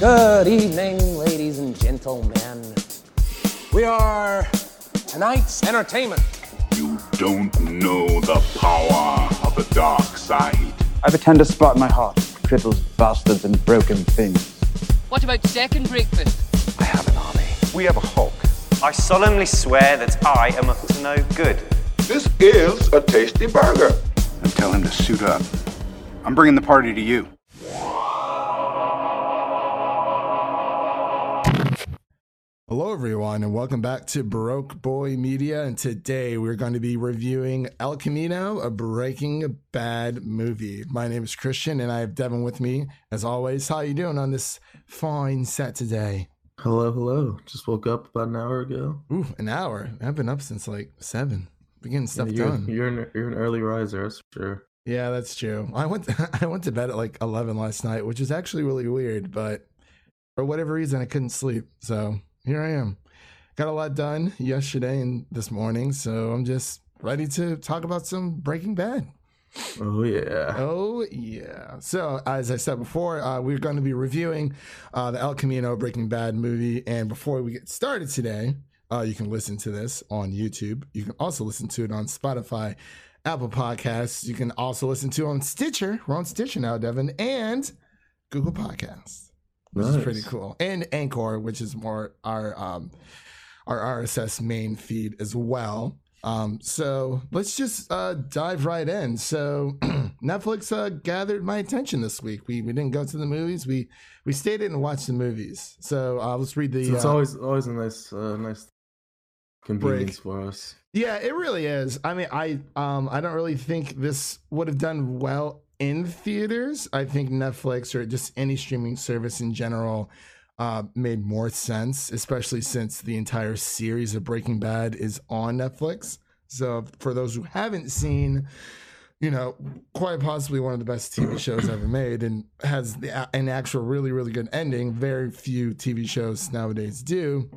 Good evening, ladies and gentlemen. We are tonight's entertainment. You don't know the power of the dark side. I have a tender spot in my heart for cripples, bastards, and broken things. What about second breakfast? I have an army. We have a Hulk. I solemnly swear that I am up to no good. This is a tasty burger. And tell him to suit up. I'm bringing the party to you. Hello, everyone, and welcome back to Baroque Boy Media. And today we're going to be reviewing El Camino, a Breaking Bad movie. My name is Christian, and I have Devin with me as always. How are you doing on this fine set today? Hello, hello. Just woke up about an hour ago. Ooh, an hour. I've been up since like seven. We're getting stuff Yeah, you're, done. You're an, you're an early riser, that's for sure. Yeah, that's true. I went I went to bed at like eleven last night, which is actually really weird, but for whatever reason I couldn't sleep. So here I am. Got a lot done yesterday and this morning, so I'm just ready to talk about some Breaking Bad. Oh yeah. Oh yeah. So as I said before, uh, we're going to be reviewing uh, the El Camino Breaking Bad movie, and before we get started today, uh, you can listen to this on YouTube. You can also listen to it on Spotify, Apple Podcasts. You can also listen to it on Stitcher. We're on Stitcher now, Devin, and Google Podcasts, which is pretty cool, and Anchor, which is more our um, our RSS main feed as well. Um, so let's just uh, dive right in. So Netflix uh, gathered my attention this week. We we didn't go to the movies. We we stayed in and watched the movies. So uh, let's read the. So it's uh, always always a nice uh, nice convenience for us. Yeah, it really is. I mean, I um I don't really think this would have done well in theaters. I think Netflix or just any streaming service in general uh made more sense, especially since the entire series of Breaking Bad is on Netflix. So for those who haven't seen you know, quite possibly one of the best TV shows ever made, and has the, an actual really, really good ending. Very few TV shows nowadays do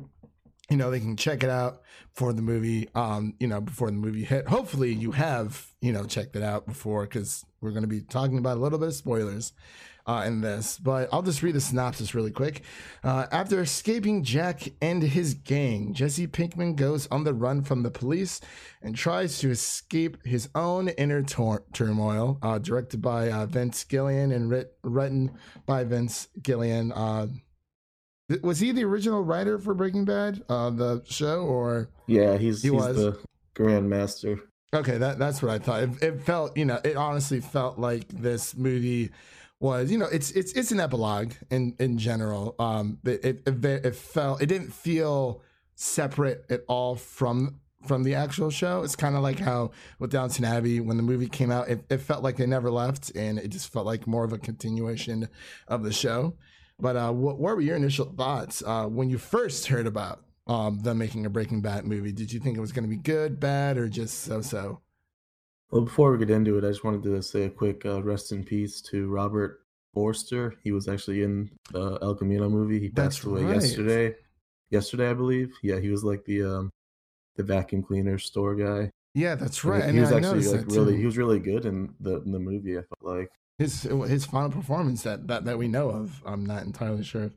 you know they can check it out for the movie um you know before the movie hit. Hopefully you have you know checked it out before because we're going to be talking about a little bit of spoilers uh, in this. But i'll just read the synopsis really quick. Uh, after escaping jack and his gang jesse pinkman goes on the run from the police and tries to escape his own inner tor- turmoil uh, directed by uh, vince gilligan and writ- written by vince gilligan uh, Was he the original writer for Breaking Bad, uh, the show, or Yeah, he's He he's was. the Grandmaster. okay? That that's what I thought. It, it felt, you know, it honestly felt like this movie was, you know, it's it's it's an epilogue in in general. Um, it it, it, it felt it didn't feel separate at all from from the actual show. It's kind of like how with Downton Abbey when the movie came out, it, it felt like they never left, and it just felt like more of a continuation of the show. But uh, what, what were your initial thoughts uh, when you first heard about um, them making a Breaking Bad movie? Did you think it was going to be good, bad, or just so-so? Well, before we get into it, I just wanted to say a quick uh, rest in peace to Robert Forster. He was actually in the El Camino movie. He That's passed away right. yesterday. Yesterday, I believe. Yeah, he was like the um the vacuum cleaner store guy. Yeah, that's And right. He, And was I actually like really too. he was really good in the in the movie. I felt like. His his final performance that, that that we know of. I'm not entirely sure,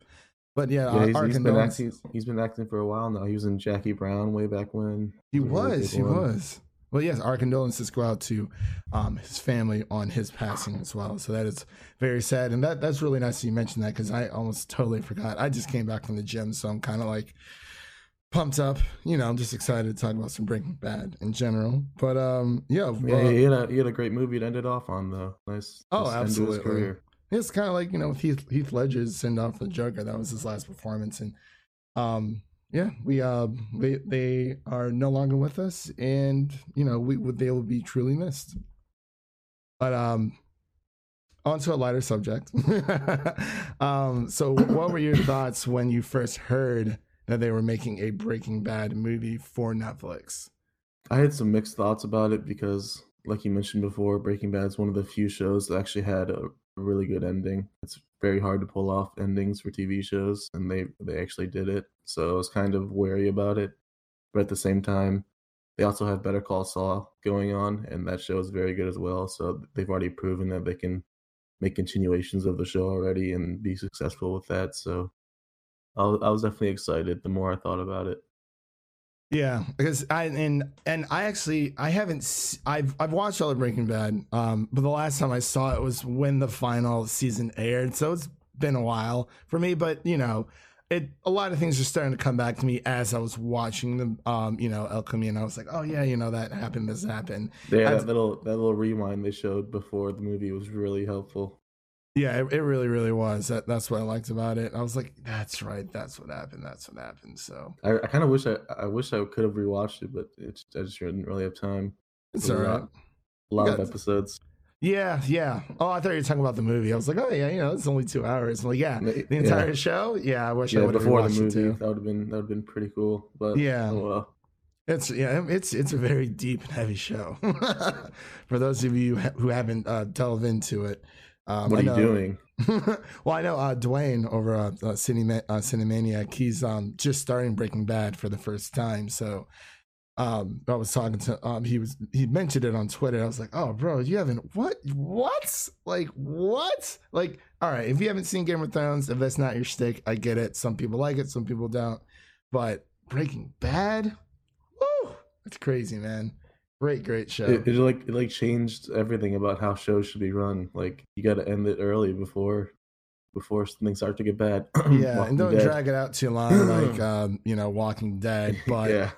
but yeah, Yeah, he's, he's been acting. He's been acting for a while now. He was in Jackie Brown way back when. He was, he one. was. Well, yes, our condolences go out to um, his family on his passing as well. So that is very sad, and that that's really nice that you mentioned that because I almost totally forgot. I just came back from the gym, so I'm kind of like pumped up. You know, I'm just excited to talk about some Breaking Bad in general. But um, yeah, Yeah, uh, he had a he had a great movie to end it off on though. Nice. Oh, nice end to his absolutely. It's kind of like you know with Heath Heath Ledger's send off the Joker. That was his last performance, and um, yeah, we uh they they are no longer with us, and you know we they will be truly missed. But um, onto a lighter subject. um, so what were your thoughts when you first heard that they were making a Breaking Bad movie for Netflix? I had some mixed thoughts about it because, like you mentioned before, Breaking Bad is one of the few shows that actually had a, really good ending. It's very hard to pull off endings for TV shows, and they they actually did it. So I was kind of wary about it, but at the same time, they also have Better Call Saul going on, and that show is very good as well. So they've already proven that they can make continuations of the show already and be successful with that. So I was, I was definitely excited the more I thought about it. Yeah, because I and and I actually I haven't I've I've watched all of Breaking Bad, um, but the last time I saw it was when the final season aired, so it's been a while for me. But you know, it a lot of things are starting to come back to me as I was watching the um you know El Camino. And I was like, oh yeah, you know that happened, this happened. Yeah, I've- that little that little rewind they showed before the movie was really helpful. Yeah, it, it really really was. That that's what I liked about it. I was like, that's right, that's what happened, that's what happened. So I, I kind of wish I I wish I could have rewatched it, but it's I just didn't really have time. it's It all was a lot, of episodes. Yeah, yeah. Oh, I thought you were talking about the movie. I was like, oh yeah, you know, it's only two hours. I'm like, yeah, the Yeah. entire show. Yeah, I wish I would have before the watched it movie, too. that would have been that would have been pretty cool. But Yeah. oh well. It's yeah, it's it's a very deep and heavy show. For those of you who haven't uh, delved into it, um, What are you doing? well, I know uh, Dwayne over uh, uh, Cinema, uh, Cinemaniac. He's um, just starting Breaking Bad for the first time. So um, I was talking to um, he was he mentioned it on Twitter. I was like, oh, bro, you haven't what what like what like all right. If you haven't seen Game of Thrones, if that's not your stick, I get it. Some people like it, some people don't. But Breaking Bad, woo, that's crazy, man. Great, great show. It, it like it like changed everything about how shows should be run. Like you got to end it early before before things start to get bad. yeah, Walking and don't Dead. drag it out too long, like um, you know, Walking Dead. But yeah,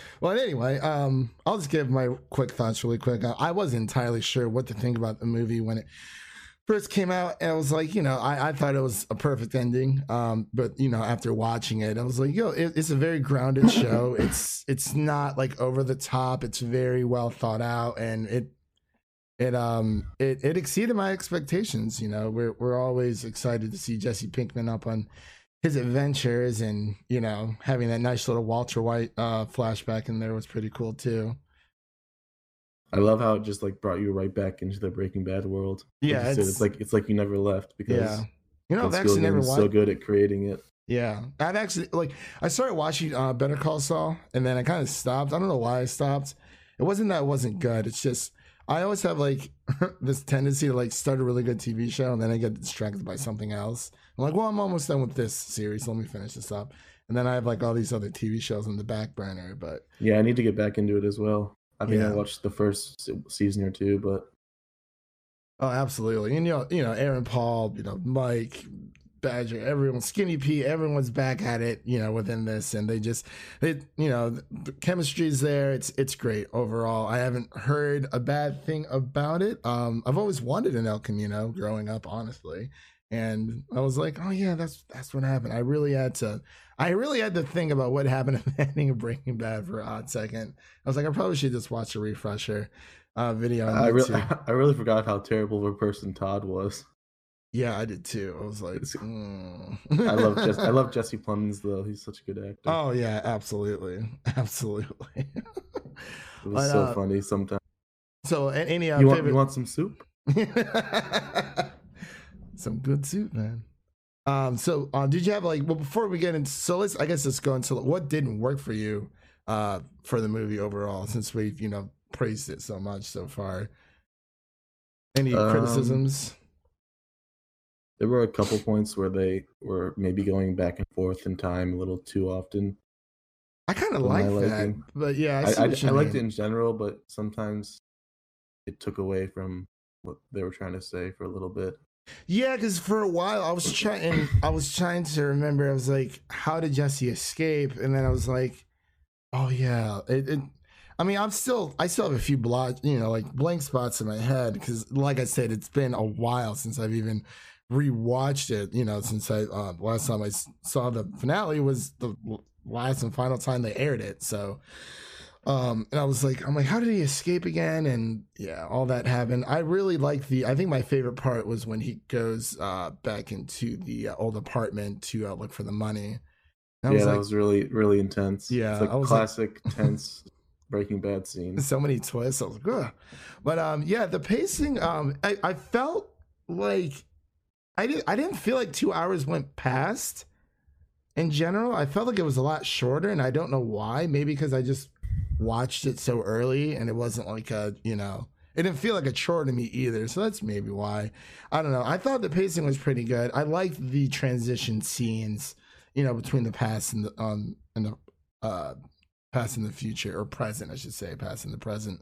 well, anyway, um, I'll just give my quick thoughts really quick. Uh, I wasn't entirely sure what to think about the movie when it first came out. And I was like, you know, I, I thought it was a perfect ending. Um, but you know, after watching it, I was like, yo, it, it's a very grounded show. It's it's not like over the top. It's very well thought out, and it it um it it exceeded my expectations. You know, we're we're always excited to see Jesse Pinkman up on his adventures and you know having that nice little Walter White uh flashback in there was pretty cool too. I love how it just like brought you right back into the Breaking Bad world. Yeah, it's- it's, like it's like you never left because Yeah. You know, I've actually never watched. so good at creating it. Yeah, I've actually like I started watching uh, Better Call Saul, and then I kind of stopped. I don't know why I stopped. It wasn't that it wasn't good. It's just I always have like this tendency to like start a really good TV show, and then I get distracted by something else. I'm like, well, I'm almost done with this series. Let me finish this up, and then I have like all these other TV shows on the back burner. But Yeah, I need to get back into it as well. I mean, Yeah. I watched the first season or two, but Oh, absolutely. And you know, you know, Aaron Paul, you know, Mike, Badger, everyone, Skinny P, everyone's back at it, you know, within this, and they just, they, you know, the, chemistry's there. It's it's great overall. I haven't heard a bad thing about it. Um, I've always wanted an El Camino growing up, honestly, and I was like, oh yeah, that's that's what happened. I really had to, I really had to think about what happened at the ending of Breaking Bad for a hot second. I was like, I probably should just watch a refresher uh, video. on I really I really forgot how terrible of a person Todd was. Yeah, I did too. I was like, mm. I love Jess, I love Jesse Plemons though. He's such a good actor. Oh yeah, absolutely, absolutely. it was but, so uh, funny sometimes. so, any uh, You want, favorite? you want some soup? Some good soup, man. Um, so uh, did you have like? Well, before we get into, so let's I guess let's go into what didn't work for you, uh, for the movie overall, since we've you know praised it so much so far. Any Um, criticisms? There were a couple points where they were maybe going back and forth in time a little too often. I kind of like that, liking. but yeah, I, I, I, I liked it in general, but sometimes it took away from what they were trying to say for a little bit. Yeah, because for a while I was trying, I was trying to remember. I was like, "How did Jesse escape?" And then I was like, "Oh yeah." It, it, I mean, I'm still, I still have a few blot, you know, like blank spots in my head because, like I said, it's been a while since I've even rewatched it. You know, since I uh, last time I saw the finale was the last and final time they aired it. So, um, and I was like, I'm like, how did he escape again? And yeah, all that happened. I really like the. I think my favorite part was when he goes uh back into the uh, old apartment to uh, look for the money. And yeah, was that like, was really, really intense. Yeah, it's like was like- classic tense Breaking Bad scene. so many twists. I was like, Ugh. but um, yeah, the pacing. Um, I, I felt like I didn't. I didn't feel like two hours went past. In general, I felt like it was a lot shorter, and I don't know why. Maybe because I just watched it so early, and it wasn't like a you know it didn't feel like a chore to me either. So that's maybe why. I don't know. I thought the pacing was pretty good. I liked the transition scenes, you know, between the past and the um and the uh past in the future or present, I should say, past and the present.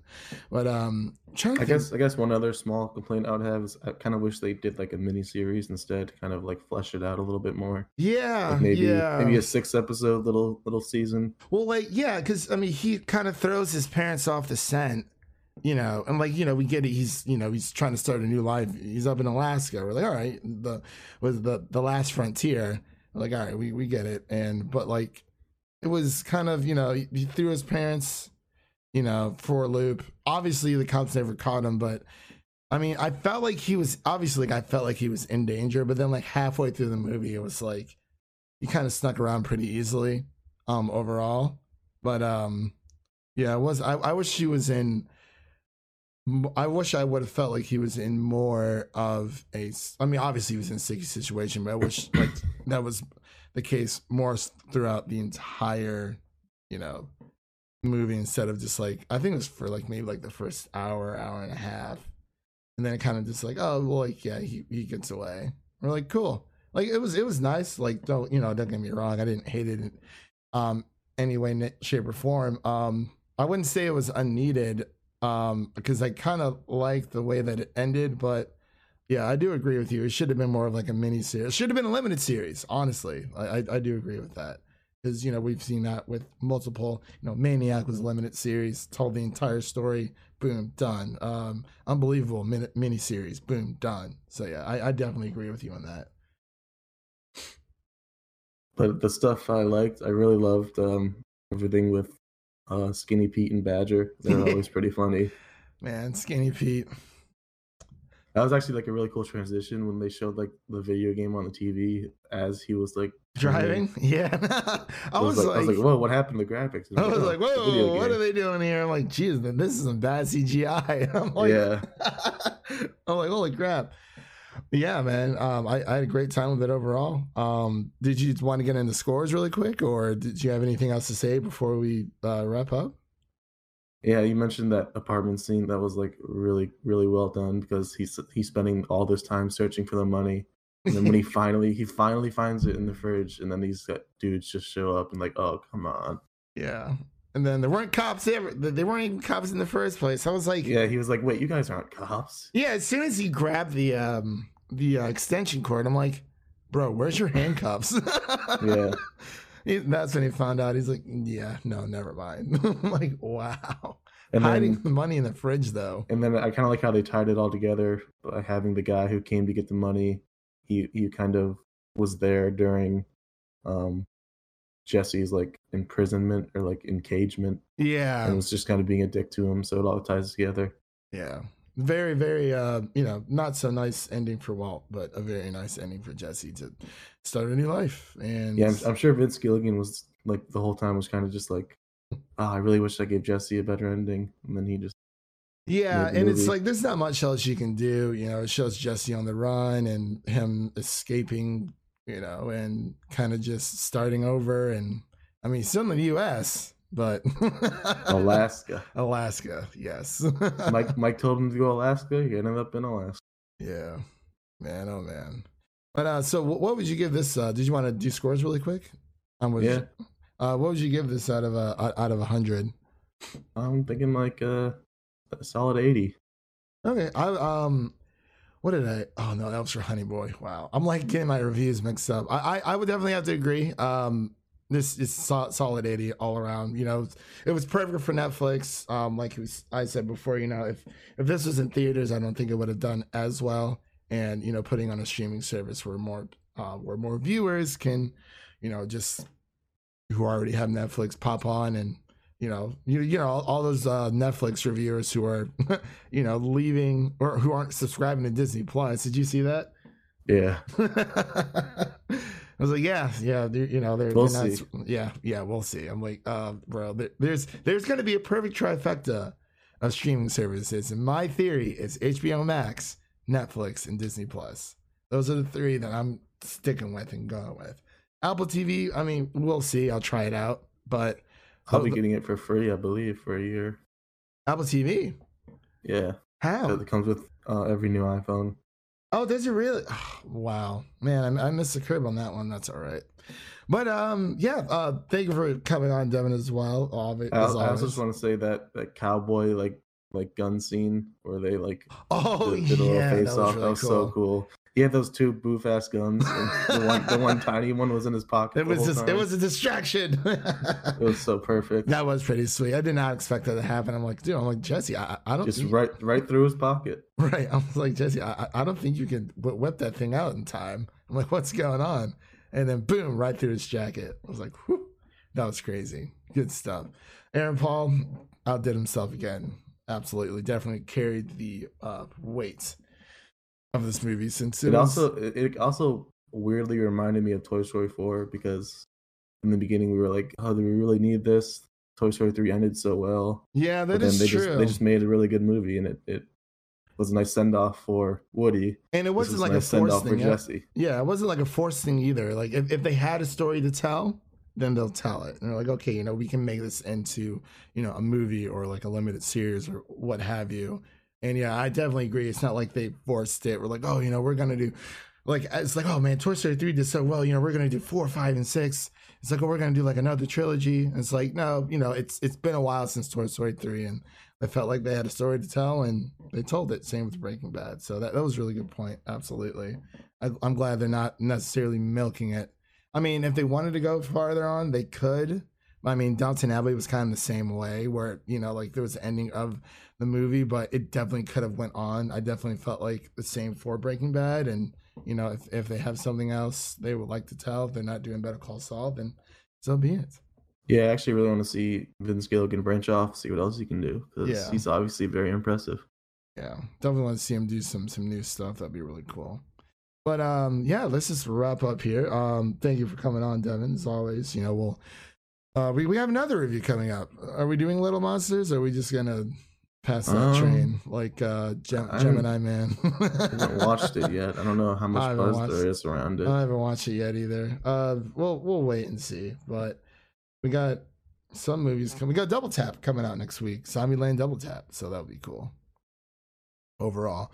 But um, trying to I think- guess I guess one other small complaint I would have is I kind of wish they did like a mini series instead, kind of like flesh it out a little bit more. yeah, Like maybe yeah, maybe a six episode little little season. Well, like, yeah, because I mean, he kind of throws his parents off the scent, you know, and like, you know, we get it. He's, you know, he's trying to start a new life. He's up in Alaska. We're like, all right, the was the the last frontier. We're like, all right, we we get it. And but like, it was kind of, you know, he, threw his parents, you know, for a loop. Obviously, the cops never caught him, but. I mean, I felt like he was obviously like I felt like he was in danger, but then like halfway through the movie, it was like he kind of snuck around pretty easily um overall but um yeah it was i, I wish he was in I wish i would have felt like he was in more of a. I mean obviously he was in a sticky situation but i wish like that was the case more throughout the entire you know movie instead of just like i think it was for like maybe like the first hour hour and a half. And then it kind of just like oh well like yeah he, he gets away. We're like cool. Like it was it was nice. Like don't you know don't get me wrong. I didn't hate it um any way shape or form. Um i wouldn't say it was unneeded um because i kind of like the way that it ended but yeah i do agree with you. It should have been more of like a mini series. It should have been a limited series honestly. I i, I do agree with that. Because you know we've seen that with multiple you know maniac was a limited series told the entire story boom done. Um unbelievable mini, mini series boom done. So yeah I, I definitely agree with you on that. But the stuff I liked, I really loved um, everything with uh, Skinny Pete and Badger. They're always pretty funny. man skinny pete That was actually like a really cool transition when they showed like the video game on the TV as he was like driving yeah i was, was, like, I was like, whoa, what happened to the graphics? And I was "Oh, like, it's a video whoa, what are they doing here? I'm like, geez, man, this is some bad CGI. I'm like, Yeah. I'm like, holy crap. Yeah, man. Um, I, I had a great time with it overall. Um, did you want to get into scores really quick, or did you have anything else to say before we uh, wrap up? Yeah, you mentioned that apartment scene that was like really, really well done because he's he's spending all this time searching for the money, and then when he finally he finally finds it in the fridge, and then these uh, dudes just show up and like, oh come on, Yeah. And then there weren't cops ever. They weren't even cops in the first place. I was like, yeah, he was like, wait, you guys aren't cops. Yeah, as soon as he grabbed the um the uh, extension cord, I'm like, bro, where's your handcuffs? Yeah. That's when he found out. He's like, yeah, no, never mind. Like, wow. And Hiding then the money in the fridge though. and then I kind of like how they tied it all together by having the guy who came to get the money. He he kind of was there during um Jesse's like imprisonment or like engagement Yeah. and was just kind of being a dick to him. So it all ties together. Yeah. Very, very uh, you know, not so nice ending for Walt, but a very nice ending for Jesse to start a new life. And Yeah, I'm, I'm sure Vince Gilligan was like the whole time was kind of just like, oh, I really wish I gave Jesse a better ending, and then he just Yeah, and it's like there's not much else you can do. You know, it shows Jesse on the run and him escaping, you know, and kind of just starting over. And I mean, still in the U.S., but Alaska. Alaska, yes. Mike Mike told him to go Alaska. He ended up in Alaska. yeah, man, oh man. But uh, so what, what would you give this? Uh, did you want to do scores really quick? Um, what Yeah. Uh, what would you give this out of a out of a hundred? I'm thinking like uh, a solid eighty. Okay, I um, what did I? Oh no, that was for Honey Boy. Wow, I'm like getting my reviews mixed up. I I, I would definitely have to agree. Um, this is so, solid 80 all around. You know, it was perfect for Netflix. Um, like we, I said before, you know, if if this was in theaters, I don't think it would have done as well. And you know, putting on a streaming service where more uh, where more viewers can, you know, just who already have Netflix pop on and you know, you you know all, all those uh, Netflix reviewers who are, you know, leaving or who aren't subscribing to Disney Plus. Did you see that? Yeah, I was like, yeah, yeah, you know, they're, We'll they're not, yeah, yeah, we'll see. I'm like, uh, bro, there, there's there's going to be a perfect trifecta of streaming services, and my theory is HBO Max, Netflix, and Disney Plus. Those are the three that I'm sticking with and going with. Apple TV, I mean, we'll see. I'll try it out, but I'll be getting it for free, I believe, for a year. Apple TV, Yeah, How? It comes with uh, every new iPhone. Oh, does it really? wow, man, I, I missed the crib on that one. That's all right. But um, yeah. Uh, thank you for coming on, Devin, as well. All I, I also just want to say that that cowboy like like gun scene where they like oh did, did a yeah, little that face was off. really that was cool. so cool. He had those two boof ass guns. And the one the one tiny one was in his pocket. It was just, it was a distraction. it was so perfect. that was pretty sweet. I did not expect that to happen. I'm like, dude, I'm like Jesse. I, I don't Just think- right right through his pocket. Right. I was like, Jesse, I, I- I don't think you can whip that thing out in time. I'm like, what's going on? And then boom, right through his jacket. I was like, whew, that was crazy. Good stuff. Aaron Paul outdid himself again. Absolutely. Definitely carried the uh, weight of this movie since it, It was- also it, also weirdly reminded me of Toy Story 4 because in the beginning we were like, oh, do we really need this? Toy Story 3 ended so well. yeah, that is they true. just they just made a really good movie and it, it was a nice send off for Woody. and it wasn't was like nice a forced send-off for Jesse. Yeah, it wasn't like a forced thing either. Like if, if they had a story to tell, then they'll tell it. And they're like, okay, you know, we can make this into, you know, a movie or like a limited series or what have you. And yeah, I definitely agree. It's not like they forced it. We're like, oh, you know, we're gonna do like it's like, oh man, Toy Story 3 did so well, you know, we're gonna do four, five, and six. It's like, oh, we're gonna do like another trilogy. And it's like, no, you know, it's it's been a while since Toy Story 3 and I felt like they had a story to tell and they told it. Same with Breaking Bad. So that, that was really good point. Absolutely. I, I'm glad they're not necessarily milking it. I mean, if they wanted to go farther on, they could. I mean, Downton Abbey was kind of the same way, where you know, like there was the ending of the movie, but it definitely could have went on. I definitely felt like the same for Breaking Bad, and you know, if if they have something else they would like to tell, if they're not doing Better Call Saul, then so be it. Yeah, I actually really want to see Vince Gilligan branch off, see what else he can do because Yeah. he's obviously very impressive. Yeah, definitely want to see him do some some new stuff. That'd be really cool. But um, yeah, let's just wrap up here. Um, thank you for coming on, Devin. As always, you know we'll uh, we we have another review coming up. Are we doing Little Monsters? Or are we just gonna pass that Um, train like uh, Gem- Gemini Man? I haven't watched it yet. I don't know how much buzz there around it. I haven't watched it yet either. Uh, we'll we'll wait and see. But we got some movies coming. We got Double Tap coming out next week. Zombieland Double Tap. So that'll be cool. Overall.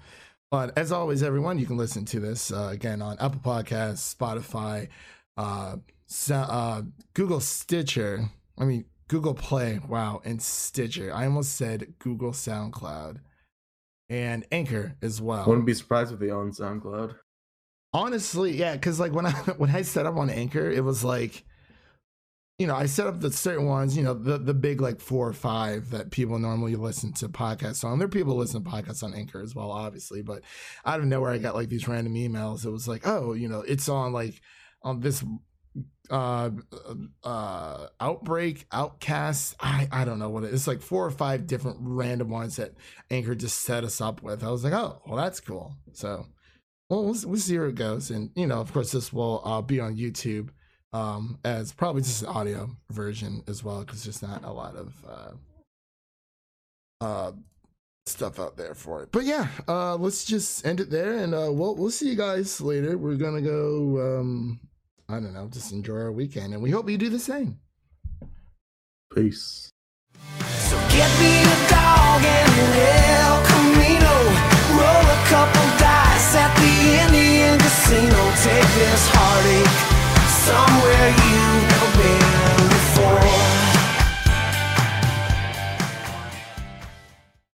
But as always, everyone, you can listen to this uh, again on Apple Podcasts, Spotify, uh, uh, Google Stitcher. I mean, Google Play. Wow, and Stitcher. I almost said Google SoundCloud and Anchor as well Wouldn't be surprised if they own SoundCloud. honestly yeah because like when i when i set up on anchor it was like you know i set up the certain ones you know the the big like four or five that people normally listen to podcasts on there are people who listen to podcasts on anchor as well obviously but out of nowhere i got like these random emails it was like oh you know it's on like on this uh uh outbreak outcast i i don't know what it is it's like four or five different random ones that anchor just set us up with i was like oh well that's cool so well, we'll, we'll see where it goes. And, you know, of course, this will uh, be on YouTube um, as probably just an audio version as well, because there's not a lot of uh, uh, stuff out there for it. But yeah, uh, let's just end it there. And uh, we'll, we'll see you guys later. We're to go, um, I don't know, just enjoy our weekend. And we hope you do the same. Peace. So get me dog and El Camino. Roll a couple dice at the Indian casino. Take this heartache somewhere you